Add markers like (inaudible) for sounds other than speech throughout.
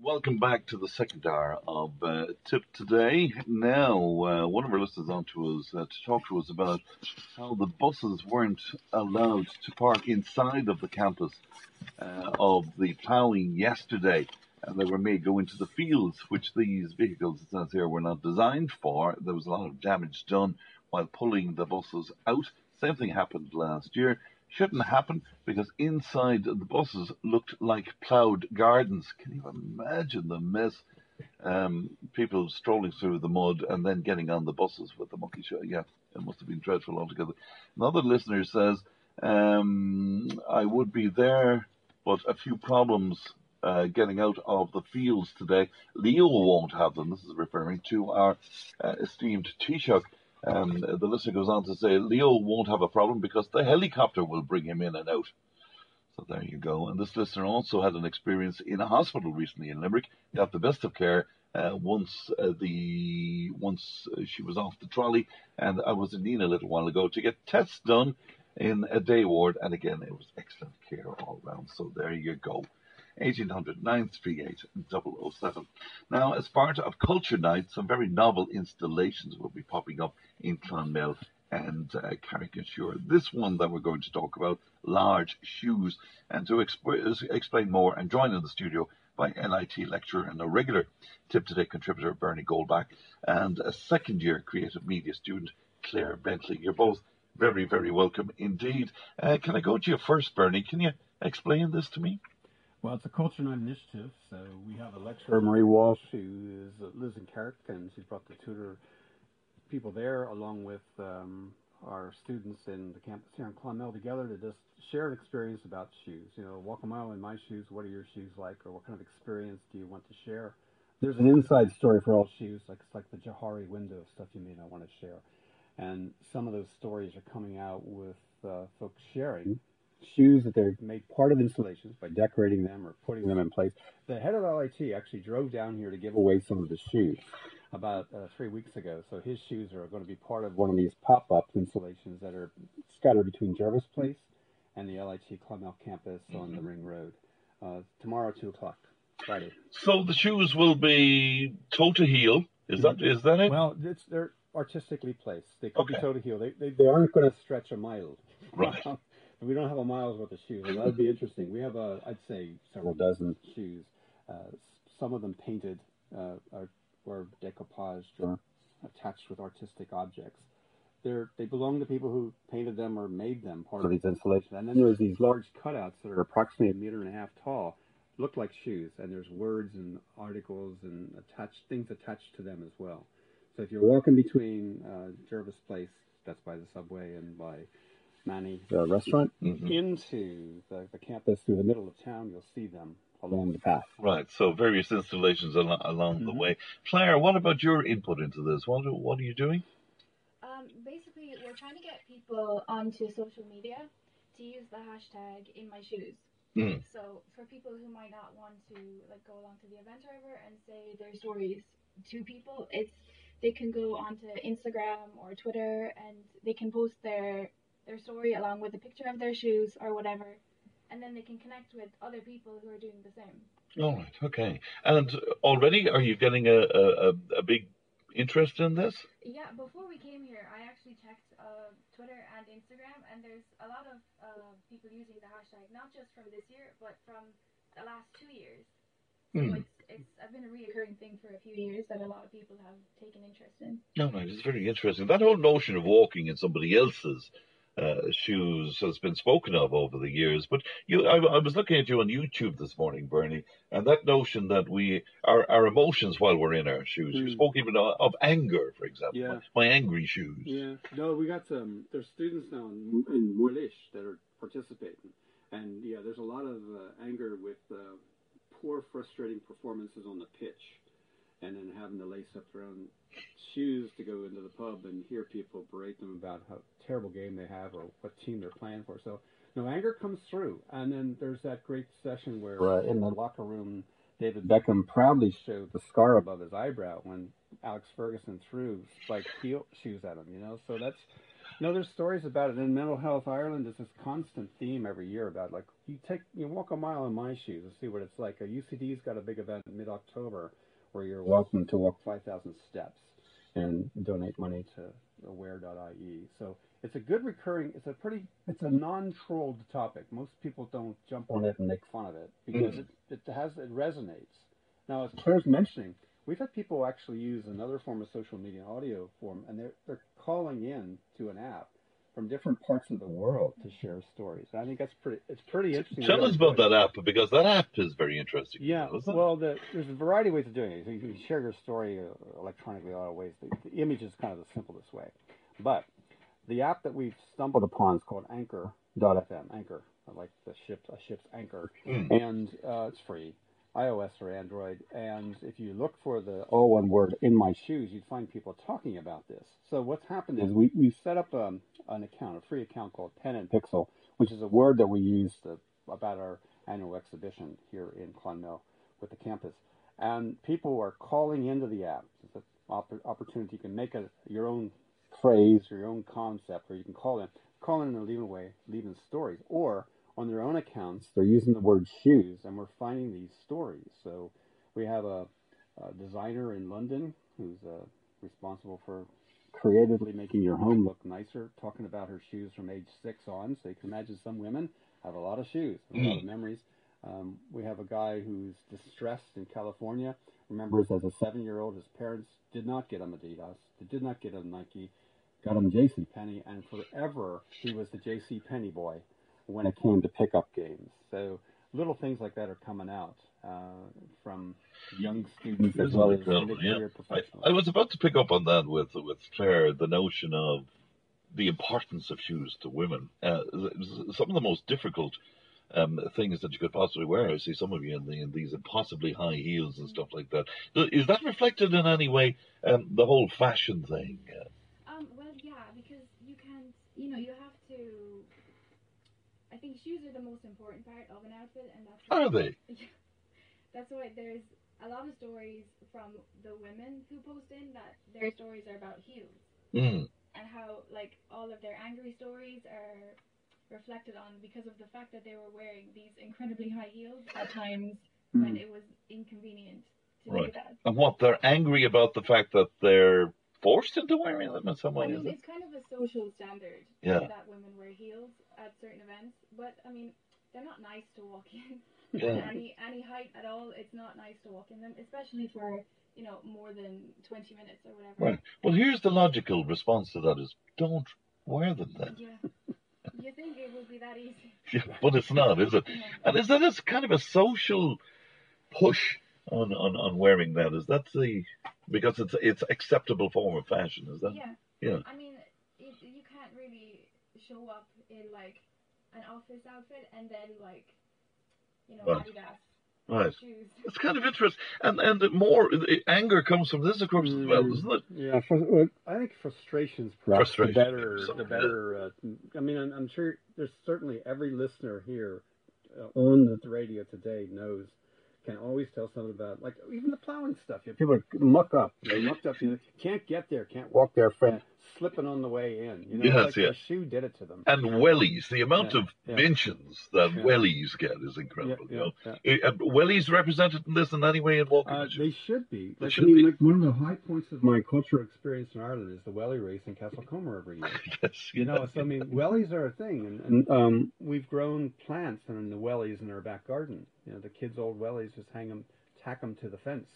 Welcome back to the second hour of uh, Tipp Today. Now, uh, one of our listeners on to us uh, to talk to us about how the buses weren't allowed to park inside of the campus uh, of the ploughing yesterday. And they were made go into the fields, which these vehicles, it says here, were not designed for. There was a lot of damage done while pulling the buses out. Same thing happened last year shouldn't happen because inside the buses looked like ploughed gardens. Can you imagine the mess? Um, people strolling through the mud and then getting on the buses with the monkey show. Yeah, it must have been dreadful altogether. Another listener says, um, I would be there, but a few problems uh, getting out of the fields today. Leo won't have them. This is referring to our uh, esteemed Taoiseach. Um, the listener goes on to say Leo won't have a problem because the helicopter will bring him in and out. So there you go. And this listener also had an experience in a hospital recently in Limerick. Got the best of care uh, once uh, the once she was off the trolley, and I was in Nenagh a little while ago to get tests done in a day ward, and again it was excellent care all round. So there you go. 1800 938 007. Now, as part of Culture Night, some very novel installations will be popping up in Clonmel and uh, Carrick-on-Suir. This one that we're going to talk about, large shoes, and to exp- explain more and join in the studio by LIT lecturer and a regular Tipp Today contributor Bernie Goldbach and a second year creative media student Claire Bentley. You're both very, very welcome indeed. Uh, can I go to you first, Bernie? Can you explain this to me? Well, it's a Culture Night initiative, so we have a lecturer, Marie Walsh, who is, uh, lives in Carrick, and she's brought the tutor people there, along with um, our students in the campus here in Clonmel together to just share an experience about shoes. You know, walk a mile in my shoes. What are your shoes like, or what kind of experience do you want to share? There's an inside story for all shoes, like it's like the Johari window stuff you may not want to share. And some of those stories are coming out with uh, folks sharing shoes that they're made part of installations by decorating them or putting them in place. The head of LIT actually drove down here to give away some of the shoes about uh, three weeks ago. So his shoes are going to be part of one of these pop-up installations that are scattered between Jervis Place and the LIT Clonmel campus mm-hmm. on the Ring Road. Uh, tomorrow, two o'clock, Friday. So the shoes will be toe to heel. Is that is that it? Well, they're artistically placed. They could okay. be toe to heel. They, they, they aren't going to stretch a mile. Right. (laughs) we don't have a mile's worth of shoes. And that would be interesting. We have a, I'd say, several dozen shoes. Uh, some of them painted uh, or, or decoupaged or attached with artistic objects. They're, they belong to people who painted them or made them part of these installations. And then there's these large cutouts that are approximately a meter and a half tall, look like shoes, and there's words and articles and attached things attached to them as well. So if you're walking between uh, Jervis Place, that's by the subway, and by Manny the restaurant mm-hmm. into the, the campus through the middle of town, you'll see them along the path. Right. So various installations al- along mm-hmm. the way. Claire, what about your input into this? What what are you doing? Um, basically, we're trying to get people onto social media to use the hashtag in my shoes. Mm. So for people who might not want to like go along to the event or whatever and say their stories to people, it's they can go onto Instagram or Twitter and they can post their their story along with a picture of their shoes or whatever, and then they can connect with other people who are doing the same. All right, okay. And already, are you getting a, a, a big interest in this? Yeah, before we came here, I actually checked uh, Twitter and Instagram, and there's a lot of uh, people using the hashtag, not just from this year, but from the last two years. So hmm. it's, it's I've been a reoccurring thing for a few years that a lot of people have taken interest in. No, no, it's very interesting. That whole notion of walking in somebody else's uh, shoes has been spoken of over the years. But you, I, I, was looking at you on YouTube this morning, Bernie, and that notion that we our our emotions while we're in our shoes. Mm. You hmm. spoke even of, of anger, for example. Yeah. My, my, angry shoes. Yeah. No, we got some. There's students now in, in that are participating, and yeah, there's a lot of uh, anger with uh, poor, frustrating performances on the pitch and then having to lace up their own shoes to go into the pub and hear people berate them about how terrible game they have or what team they're playing for. So, no anger comes through, and then there's that great session where uh, in the locker room, David Beckham proudly showed the scar above his eyebrow when Alex Ferguson threw spiked heel shoes at him. You know, so that's know, there's stories about it. In Mental Health Ireland, there's this constant theme every year about like you take you walk a mile in my shoes and see what it's like. A UCD's got a big event in mid October where you're welcome to walk 5,000 steps and donate money to aware.ie. So it's a good recurring. It's a pretty. It's a non-trolled topic. Most people don't jump on it and make fun of it because mm. it, it has it resonates. Now, as Claire's mentioning, we've had people actually use another form of social media audio form, and they're they're calling in to an app from different parts of the world to share stories. I think that's pretty. It's pretty interesting. Tell us about that app because that app is very interesting. Yeah. well, the, there's a variety of ways of doing it. You can share your story uh, electronically, a lot of ways. The, the, image is kind of the simplest way, but the app that we've stumbled upon is called Anchor.fm. Anchor, I like the ship, a ship's anchor, mm. and uh, it's free. iOS or Android. And if you look for the all one word in my shoes, you'd find people talking about this. So what's happened is we, we've set up um, an account, a free account called Pen and Pixel, which is a word that we use to, about our annual exhibition here in Clonmel with the campus. And people are calling into the app. It's an opportunity. You can make a, your own phrase or your own concept, or you can call in, call in and leave away, leaving stories. Or on their own accounts, they're using the word shoes, and we're finding these stories. So we have a, a designer in London who's uh, responsible for creatively making your home look nicer, talking about her shoes from age six on. So you can imagine some women have a lot of shoes, a lot of mm. memories. Um, we have a guy who's distressed in California. Remembers as a seven-year-old, his parents did not get him Adidas, they did not get him Nike, got him J.C. Penney, and forever he was the J.C. Penney boy when it came to pickup games. So little things like that are coming out uh, from young students as well as yeah. professionals. I, I, was about to pick up on that with with Claire, the notion of the importance of shoes to women. Uh, some of the most difficult um, things that you could possibly wear. I see some of you in, the, in, these impossibly high heels and stuff like that. Is that reflected in any way um, the whole fashion thing? Um, well, yeah, because you can't, you know, you have to I think shoes are the most important part of an outfit, and that's are they? (laughs) that's why there's a lot of stories from the women who post in that their stories are about heels, mm. and how like all of their angry stories are reflected on because of the fact that they were wearing these incredibly high heels at times mm. when it was inconvenient to right. do that. And what they're angry about the fact that they're forced into wearing them um, in some way. I mean, it's kind of a social standard yeah. that women wear heels at certain events, but I mean, they're not nice to walk in. (laughs) Yeah. any any height at all, it's not nice to walk in them, especially for you know more than twenty minutes or whatever. Right. Well, here's the logical response to that: is don't wear them then. Yeah. you think it would be that easy? (laughs) Yeah, but it's not, is it? (laughs) Yeah. And is that a kind of a social push on, on, on wearing that? Is that the because it's it's acceptable form of fashion, is that? Yeah. Yeah. I mean, it, you can't really show up in like an office outfit and then like, you know, right. Adidas. Right. It's kind of interesting, and and more anger comes from this, of course, as well, doesn't it? Yeah, for, I think frustrations perhaps Frustration, the better, the better. Uh, I mean, I'm, I'm, sure there's certainly every listener here uh, on the radio today knows can always tell something about like even the plowing stuff. You know, people are muck up. They mucked up. You know, can't get there, can't walk there, friend, slipping on the way in. You know, yes, like yes. shoe did it to them. And wellies, the amount yeah, of yeah. mentions that yeah. wellies get is incredible. Yeah, you know, yeah. Uh, wellies represented in this in any way in walking? Uh, they should be. Like, should I mean, be. like one of the high points of my cultural experience in Ireland is the welly race in Castlecomer every year. (laughs) yes, you know, so I mean, wellies are a thing, and, and um, we've grown plants in the wellies in our back garden. You know, the kids' old wellies just hang them tack them to the fence.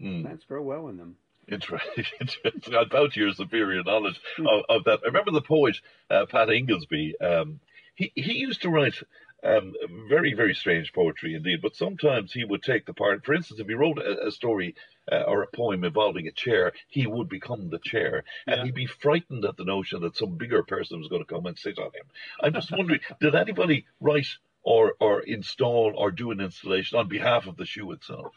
Mm. Plants grow well in them. Interesting. (laughs) Interesting. To your superior knowledge of, of, that. I remember the poet uh, Pat Ingoldsby. Um, he he used to write um, very very strange poetry indeed. But sometimes he would take the part. For instance, if he wrote a, a story uh, or a poem involving a chair, he would become the chair, and yeah. he'd be frightened at the notion that some bigger person was going to come and sit on him. I'm just wondering, (laughs) did anybody write or or install or do an installation on behalf of the shoe itself?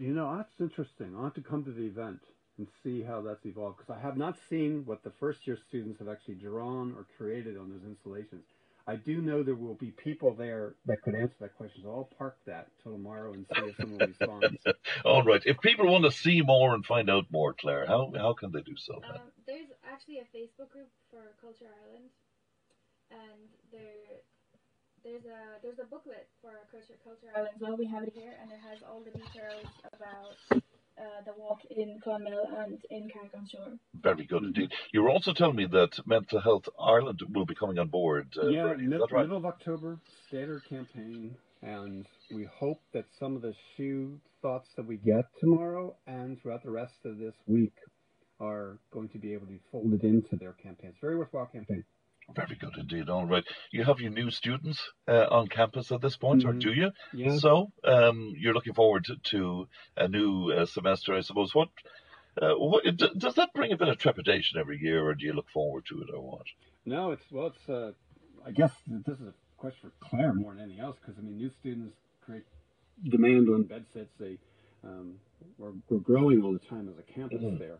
You know, that's interesting. I'll have to come to the event and see how that's evolved because I have not seen what the first year students have actually drawn or created on those installations. I do know there will be people there that could answer that question. So I'll park that till tomorrow and see if someone responds. (laughs) All right. If people want to see more and find out more, Claire, how how can they do so? Um, there's actually a Facebook group for Culture Ireland, and there there's a there's a booklet for Culture Culture Island as well. We have it here, and it has all the details about uh, the walk in Clonmel and in Carrick on Suir. Very good indeed. You were also telling me that Mental Health Ireland will be coming on board. Uh, yeah, Bernie, mid- right? middle of October, standard campaign, and we hope that some of the shoe thoughts that we get tomorrow and throughout the rest of this week are going to be able to be folded into their campaigns. Very worthwhile campaign. Very good indeed. All right. You have your new students uh, on campus at this point, or Mhm. do you? Yeah. So um, you're looking forward to, to a new uh, semester, I suppose. What, uh, what d- does that bring a bit of trepidation every year, or do you look forward to it, or what? No, it's well, it's. Uh, I guess this is a question for Claire more than anything else because I mean, new students create demand on bed sets. They um, we're, we're growing all the time as a campus Mhm. there,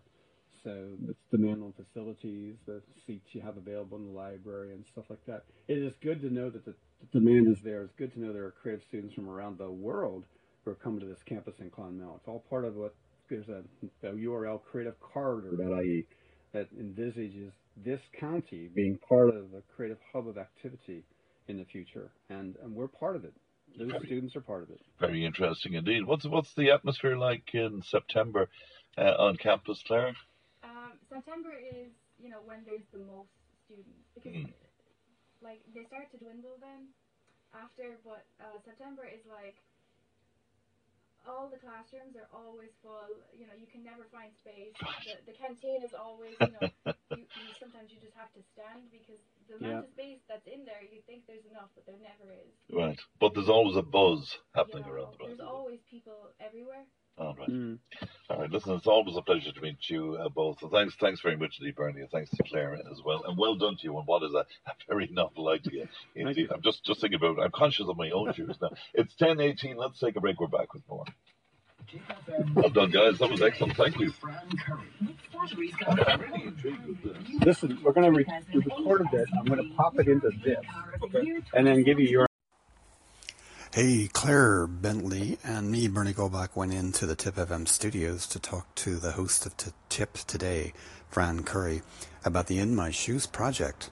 so it's demand on facilities, the seats you have available in the library, and stuff like that. It is good to know that the, the demand is there. It's good to know there are creative students from around the world who are coming to this campus in Clonmel. It's all part of what there's a, a URL creativecorridor.ie that envisages this county being part of a creative hub of activity in the future, and, and we're part of it. Those Very- students are part of it. Very interesting indeed. What's what's the atmosphere like in September uh, on campus, Claire? Um, September is you know when there's the most students because Mm. like they start to dwindle then after, but uh, September is like all the classrooms are always full. You know, you can never find space. The, the canteen is always, you know, (laughs) you, you, sometimes you just have to stand because the amount Yeah. of space that's in there, you think there's enough, but there never is. Right, but there's always a buzz happening You know, around the. There's always people everywhere. All right. Mm. All right, listen, it's always a pleasure to meet you uh, both. So thanks, thanks very much, Lee Bernie, and thanks to Claire as well. And well done to you on what is a, a very novel idea. (laughs) Indeed. I'm just just thinking about. It. I'm conscious of my own (laughs) shoes now. It's ten eighteen. Let's take a break. We're back with more. Well done, guys. That was excellent. Thank you. I'm really (laughs) intrigued with this. Listen, we're going to re- we recorded this. I'm going to pop it into this, and then give you your. Hey, Claire Bentley and me, Bernie Goldbach, went into the Tipp FM studios to talk to the host of T- Tipp Today, Fran Curry, about the In My Shoes project.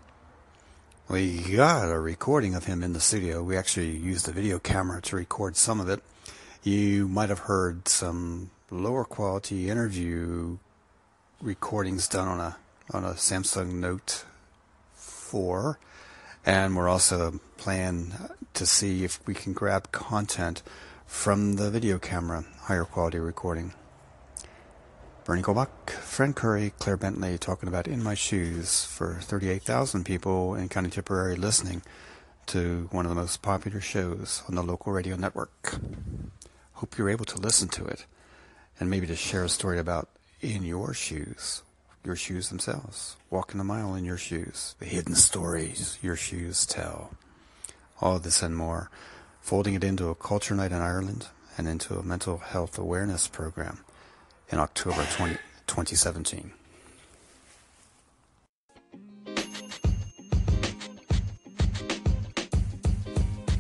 We got a recording of him in the studio. We actually used a video camera to record some of it. You might have heard some lower quality interview recordings done on a on a Samsung Note 4 and we're also planning to see if we can grab content from the video camera, higher quality recording. Bernie Goldbach, Fran Curry, Claire Bentley talking about In My Shoes for 38,000 people in County Tipperary listening to one of the most popular shows on the local radio network. Hope you're able to listen to it and maybe to share a story about In Your Shoes your shoes themselves, walking a mile in your shoes, the hidden stories your shoes tell. All this and more, folding it into a culture night in Ireland and into a mental health awareness program in October 20, 2017.